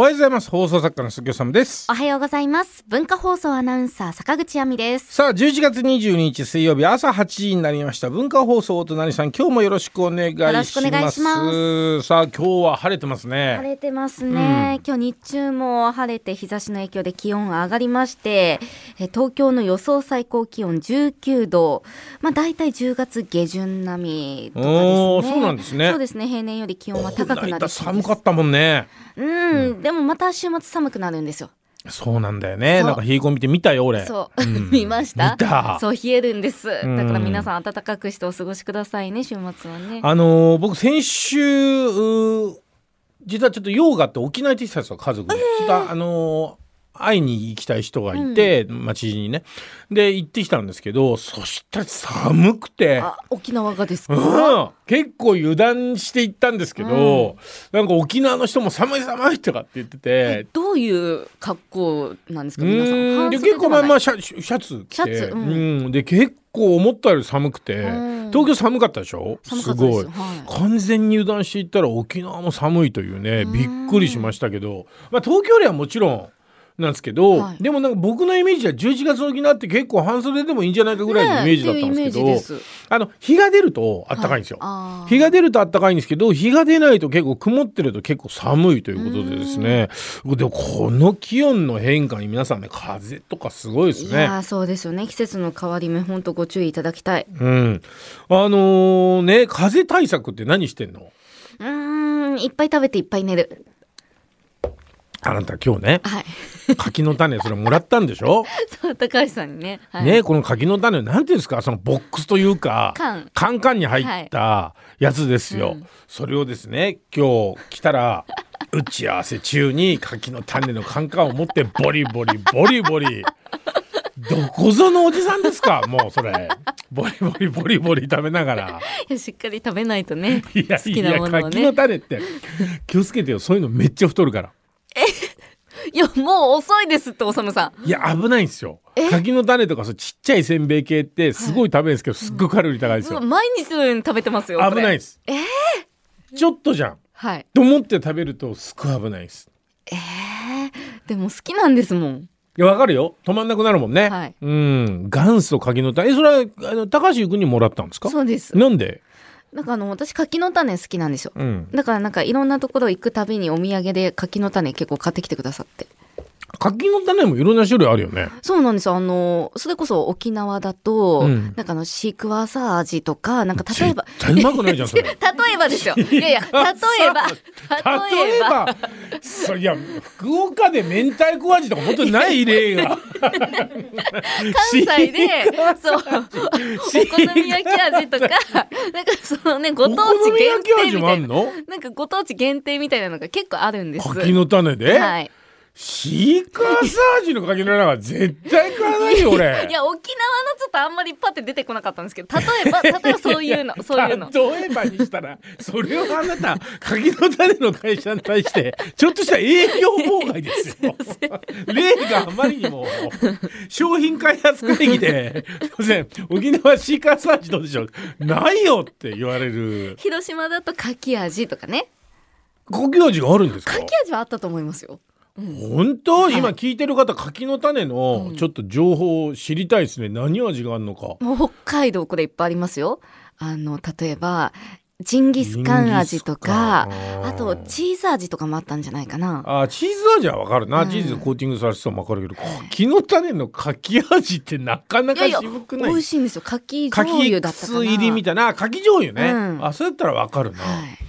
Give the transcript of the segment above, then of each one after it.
おはようございます。放送作家の杉尾さんですお。はようございます。文化放送アナウンサー坂口亜美です。さあ、11月22日水曜日朝8時になりました。文化放送お隣さん、今日もよろしくお願いします。よろしくお願いしまさあ、今日は晴れてます晴ね。れてますね、今日日中も晴れて日差しの影響で気温が上がりましてえ東京の予想最高気温19度まあ大体10月下旬並みとかですねそうなんですねそうですね平年より気温は高くなり寒かったもんね。うん、でもまた週末寒くなるんですよ。そうなんだよね。なんか冷え込みって見たよ、俺。そう、ん。見ました。見た。そう冷えるんです。だん。から皆さん暖かくしてお過ごしくださいね週末はね。あのー僕先週うー実はちょっと用があって沖縄に行ってきたんですよ家族で、ちょっとあのー会いに行きたい人がいて、町にね。で行ってきたんですけどそしたら寒くて。あ沖縄がですか、うん、結構油断して行ったんですけど、なんか沖縄の人も寒い寒いとかって言ってて。どういう格好なんですうか皆さんで結構まあまああシャシャツ着て。シャツ？ううん。ん、で結構思ったより寒くて。うん。東京寒かったでしょ？す。ごい。よはい。完全に油断していったら沖縄も寒いというねうん。びっくりしましたけど、まあ、東京よりはもちろんなんですけど、はい。でもなんか僕のイメージは11月の沖縄って結構半袖でもいいんじゃないかぐらいのイメージだったんですけど、ねあの日が出ると暖かいんですよ。あー日が出ると暖かいんですけど日が出ないと結構曇ってると結構寒いということでですね。でもこの気温の変化に皆さんね風とかすごいですね。いやーそうですよね。季節の変わり目本当ご注意いただきたい。うん、あのね風対策って何してんの？うーんいっぱい食べていっぱい寝るあなた今日ねはい。柿の種それもらったんでしょ、そう高橋さんにね、はい、ねこの柿の種なんていうんですか？そのボックスというか缶。カンカンに入ったやつですよ、うん。それをですね今日来たら打ち合わせ中に柿の種のカンカンを持ってボリボリボリボリどこぞのおじさんですか？もうそれ。ボリボリボリボリ食べながら。いやしっかり食べないとねいや好きなものを柿のね種って。気をつけてよ。そういうのめっちゃ太るからいやもう遅いですっておさむさん。いや危ないんですよ。柿の種とかそうちっちゃいせんべい系ってすごい食べるんですけど、すっごいカロリー高いですよ、毎日のように食べてますよ危ないいです、ちょっとじゃん。はい。と思って食べるとすっごい危ないです。えー、でも好きなんですもん。いやわかるよ。止まんなくなるもんね、はい。うん。元祖柿の種えそれはあの高橋君にもらったんですか？そうです。なんで？なんかあの私柿の種好きなんですよ。うん。だからなんかいろんなところ行くたびにお土産で柿の種結構買ってきてくださって柿の種もいろんな種類あるよねそうなんです。よあのそれこそ沖縄だと、うん。なんかあのシークワーサー味とかなんか例えば絶対うまくないじゃんそれ。例えばですよ。いやいや例えば 例例ええば。ばそいや福岡で明太子味とか本当にない例が。関西でそうお好み焼き味とかなんかそのねご当地限定みたいな。なんかご当地限定みたいなのが結構あるんです。柿の種で、はいシークワーサー味の柿の種は絶対買わないよ俺。いや沖縄のちょっとあんまりパッて出てこなかったんですけど例えば例えばそういうの そういうの。例えばにしたらそれをあなた柿の種の会社に対して ちょっとした営業妨害ですよ。例があまりにも商品開発会議で「すいません沖縄シーカーサージどうでしょう?」ないよって言われる。広島だと柿味とかね。柿味があるんですか？柿味はあったと思いますよ本当、い。今聞いてる方柿の種のうん。ちょっと情報を知りたいですね、何味があるのか。もう北海道これいっぱいありますよ。あの例えばジンギスカン味とかあとチーズ味とかもあったんじゃないかな。あチーズ味はわかるな、うん。チーズでコーティングされてたのもわかるけど柿の種の柿味ってなかないか渋くない？美味しいんですよ。柿醤柿油だったかな。酢入りみたいな。柿醤油ね、うん。あそうやったらわかるな、い、はい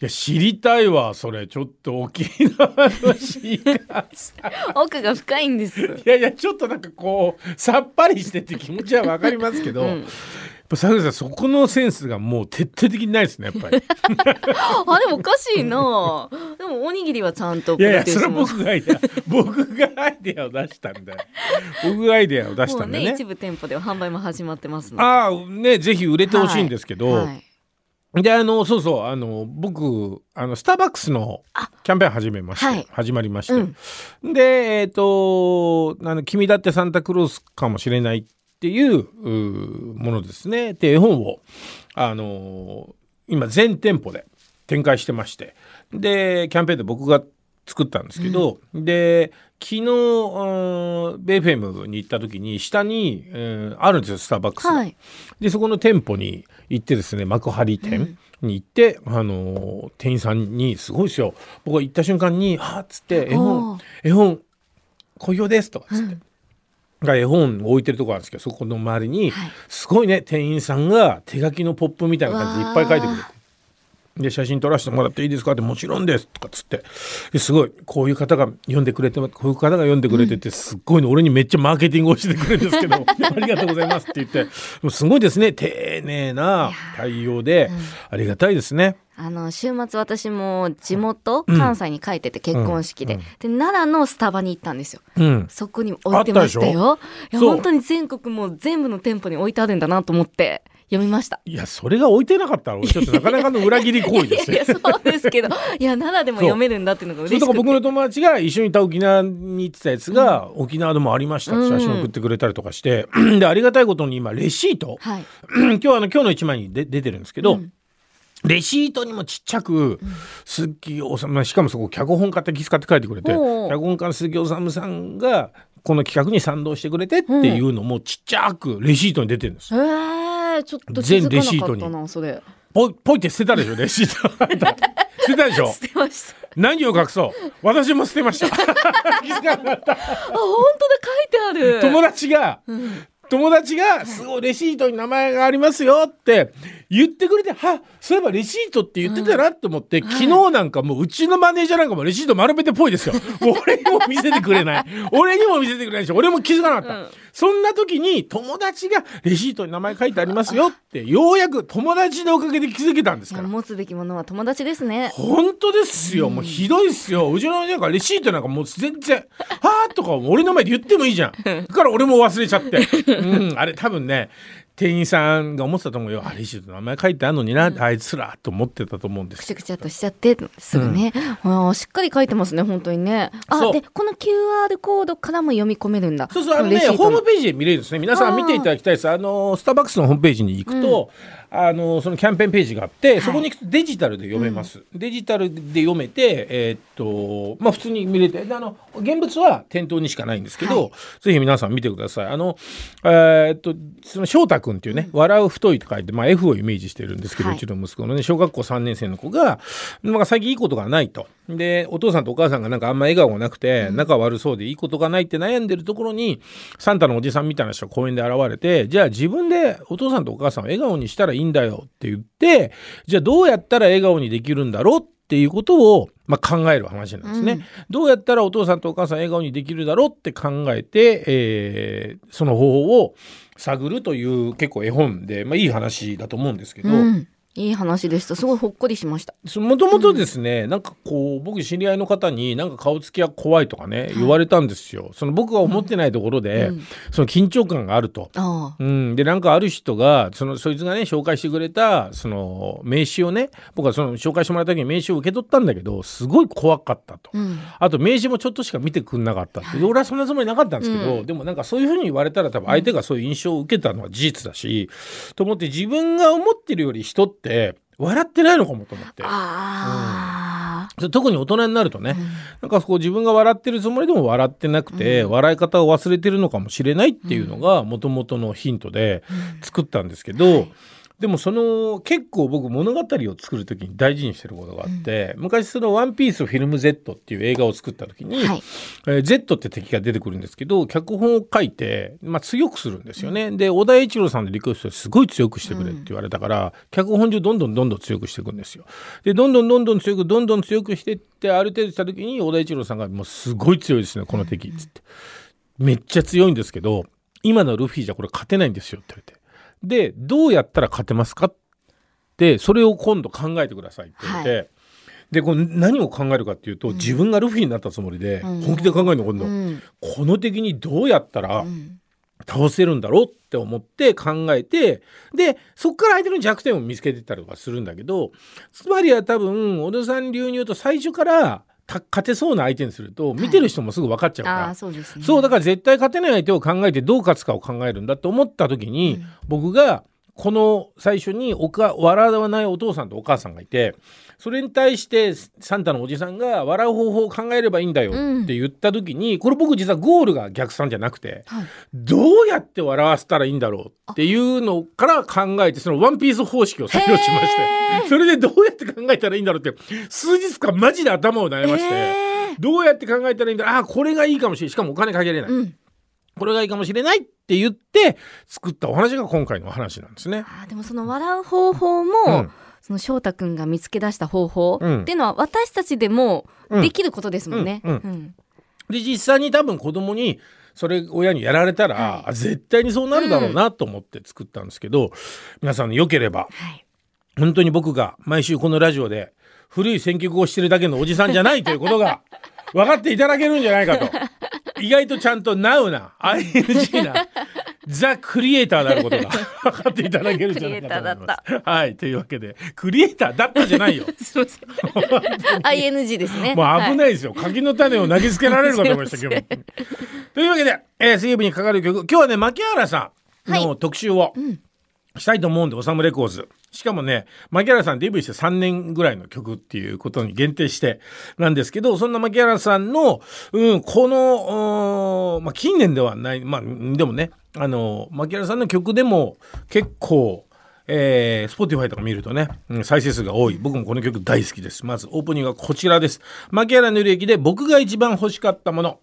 や知りたいわそれ。ちょっと沖縄のシーカーさ 奥が深いんです。いやいやちょっとなんかこうさっぱりしてって気持ちはわかりますけど、うん。やっぱ佐藤さんそこのセンスがもう徹底的にないですねやっぱり。あでもおかしいな。でもおにぎりはちゃんといやいやそれは僕がアイデア僕がアイデアを出したんだよ。僕がアイデアを出しもたでね。うんね一部店舗では販売も始まってますああねぜひ売れてほしいんですけど、はいであのそうそうあの僕あのスターバックスのあ。キャンペーン始めまして、はい。始まりまして、うん。でえっ、とあの「君だってサンタクロースかもしれない」っていうものですね。で絵本をあの今全店舗で展開してまして。でキャンペーンで僕が作ったんですけど、で昨日うんベイフェムに行った時に下に、えーあるんですよスターバックスが、はい。でそこの店舗に行ってですね幕張店に行って、あのー店員さんにすごいですよ。僕が行った瞬間に「あっ」つって「絵お本ー絵本好評です」とかっつって。が絵本を置いてるところなんですけどそこの周りにはい。すごいね店員さんが手書きのポップみたいな感じでいっぱい書いてくれてで写真撮らせてもらっていいですか？ってもちろんです。とかっつって。ですごいこういう方が読んでくれてこういう方が読んでくれててすっごいの俺にめっちゃマーケティングをしてくれるんですけど ありがとうございますって言って。すごいですね。丁寧な対応でありがたいですね。あの週末私も地元、うん。関西に帰ってて結婚式で,、うん。で奈良のスタバに行ったんですよ。うん。そこに置いてましたよ。いや本当に全国もう全部の店舗に置いてあるんだなと思って。読みました。いやそれが置いてなかったら俺ちょっとなかなかの裏切り行為ですよ。いや。そうですけど。いや奈良でも読めるんだっていうのが嬉しくて。僕の友達が一緒にいた沖縄に行ってたやつが、沖縄でもありましたってうん写真送ってくれたりとかして、でありがたいことに今レシート。はい。今日はあの今日の一枚にで出てるんですけど、うんレシートにもちっちゃく鈴木治まあしかもそこ脚本家って気遣って書いてくれて脚本家の鈴木治さんがこの企画に賛同してくれてっていうのもちっちゃくレシートに出てるんです。へえちょっと気全レシートに。それ。ポイポイって捨てたでしょレシート。捨てたでしょ。捨てました。何を隠そう。私も捨てました。気づかなかった。あ本当だ書いてある。友達がうん。友達がすごいレシートに名前がありますよって言ってくれてはそういえばレシートって言ってたなと思って、昨日なんかもううちのマネージャーなんかもレシート丸めてっぽいですよ。俺にも見せてくれない。俺にも見せてくれない。し俺も気づかなかった、うん。そんな時に友達がレシートに名前書いてありますよってようやく友達のおかげで気づけたんですから。持つべきものは友達ですね。本当ですよ、もうひどいっすよ。うちのなんかレシートなんかもう全然「はあ」とか俺の前で言ってもいいじゃん。だから俺も忘れちゃって。うん。あれ多分ね店員さんが思ってたと思うよ。あレシート名前書いてあるのにな、あいつらと思ってたと思うんです。くちゃくちゃとしちゃってすぐね、あーしっかり書いてますね本当にね。あでこの QR コードからも読み込めるんだ。そうそうあのねホームページで見れるんですね。皆さん見ていただきたいです。あのスターバックスのホームページに行くと、あのそのキャンペーンページがあって、そこに行くとデジタルで読めます、デジタルで読めてえーっとまあ普通に見れてであの現物は店頭にしかないんですけど、はい。ぜひ皆さん見てください。あのえーっとその翔太君っていうね、笑う太いと書いて、まあ、F をイメージしてるんですけど、はい。うちの息子のね小学校3年生の子が、まあ、最近いいことがないとでお父さんとお母さんがなんかあんま笑顔がなくて、仲悪そうでいいことがないって悩んでるところにサンタのおじさんみたいな人が公園で現れてじゃあ自分でお父さんとお母さんを笑顔にしたらいいんだよって言ってじゃあどうやったら笑顔にできるんだろうっていうことを、まあ、考える話なんですね、うん。どうやったらお父さんとお母さん笑顔にできるだろうって考えて、えーその方法を探るという結構絵本で、まあ、いい話だと思うんですけど、うん、いい話でした。すごいほっこりしました。もともとですね、なんかこう僕知り合いの方になんか顔つきが怖いとかね、言われたんですよ。その僕が思ってないところで、うん。その緊張感があると。あうん、でなんかある人がそのそいつがね紹介してくれたその名刺をね僕はその紹介してもらった時に名刺を受け取ったんだけどすごい怖かったと。あ、うん、あと名刺もちょっとしか見てくんなかったって。で俺はそんなつもりなかったんですけど、うん。でもなんかそういうふうに言われたら多分相手がそういう印象を受けたのは事実だし、と思って自分が思ってるより人って笑ってないのかもと思って。ああ、特に大人になるとね、うん。なんかこう自分が笑ってるつもりでも笑ってなくて、うん。笑い方を忘れてるのかもしれないっていうのがもともとのヒントで作ったんですけど、はいでもその結構僕物語を作る時に大事にしてることがあって、昔その「ワンピースフィルム Z」っていう映画を作った時に、はいえー Z って敵が出てくるんですけど脚本を書いて、まあ、強くするんですよね。で小田栄一郎さんのリクエストですごい強くしてくれって言われたから、脚本上どんどんどんどん強くしていくんですよ。でどんどんどんどん強くどんどん強くしていってある程度した時に小田栄一郎さんが「もうすごい強いですねこの敵」っつって。めっちゃ強いんですけど今のルフィじゃこれ勝てないんですよって言われて。でどうやったら勝てますかってそれを今度考えてくださいって言って。でこれ何を考えるかっていうと、自分がルフィになったつもりでうん。本気で考えるの。今度、うん。この敵にどうやったらうん。倒せるんだろうって思って考えてでそこから相手の弱点を見つけてたりとかするんだけどつまりは多分小田さん流に言うと最初からた勝てそうな相手にすると見てる人もすぐ分かっちゃうから、ああそうね。だから絶対勝てない相手を考えてどう勝つかを考えるんだと思った時に、うん。僕がこの最初におか笑わないお父さんとお母さんがいてそれに対してサンタのおじさんが笑う方法を考えればいいんだよって言った時に、これ僕実はゴールが逆算じゃなくて、はい。どうやって笑わせたらいいんだろうっていうのから考えてそのワンピース方式を採用しましてそれでどうやって考えたらいいんだろうって数日間マジで頭を悩まして、えどうやって考えたらいいんだろうあーこれがいいかもしれない。しかもお金かけれない、ーうん。これがいいかもしれない。って言って作ったお話が今回のお話なんですね。あーでもその笑う方法も、うん。その翔太くんが見つけ出した方法うん。っていうのは私たちでもうん。できることですもんね。うんうん。うん。で実際に多分子供にそれ親にやられたら、はい。あ絶対にそうなるだろうなと思って作ったんですけど、皆さんの良ければはい。本当に僕が毎週このラジオで古い選曲をしてるだけのおじさんじゃないということが分かっていただけるんじゃないかと意外とちゃんと Now な ING なザ・クリエイターであることが 分かっていただけるんじゃないかと思いクリエイます。はいというわけでクリエイターだったじゃないよ。すみません ING ですね。もう危い。ないですよ、柿の種を投げつけられるかと思いました今日 というわけで、えー水曜日にかかる曲今日はね牧原さんの特集をんしたいと思うんで、オサムレコーズしかもね牧原さんデビューして3年ぐらいの曲っていうことに限定してなんですけどそんな牧原さんの、うん、この、まあ、近年ではないまあでもねあの牧原さんの曲でも結構えー、Spotify とか見るとね、うん再生数が多い。僕もこの曲大好きです。まずオープニングはこちらです。牧原紀之で僕が一番欲しかったもの。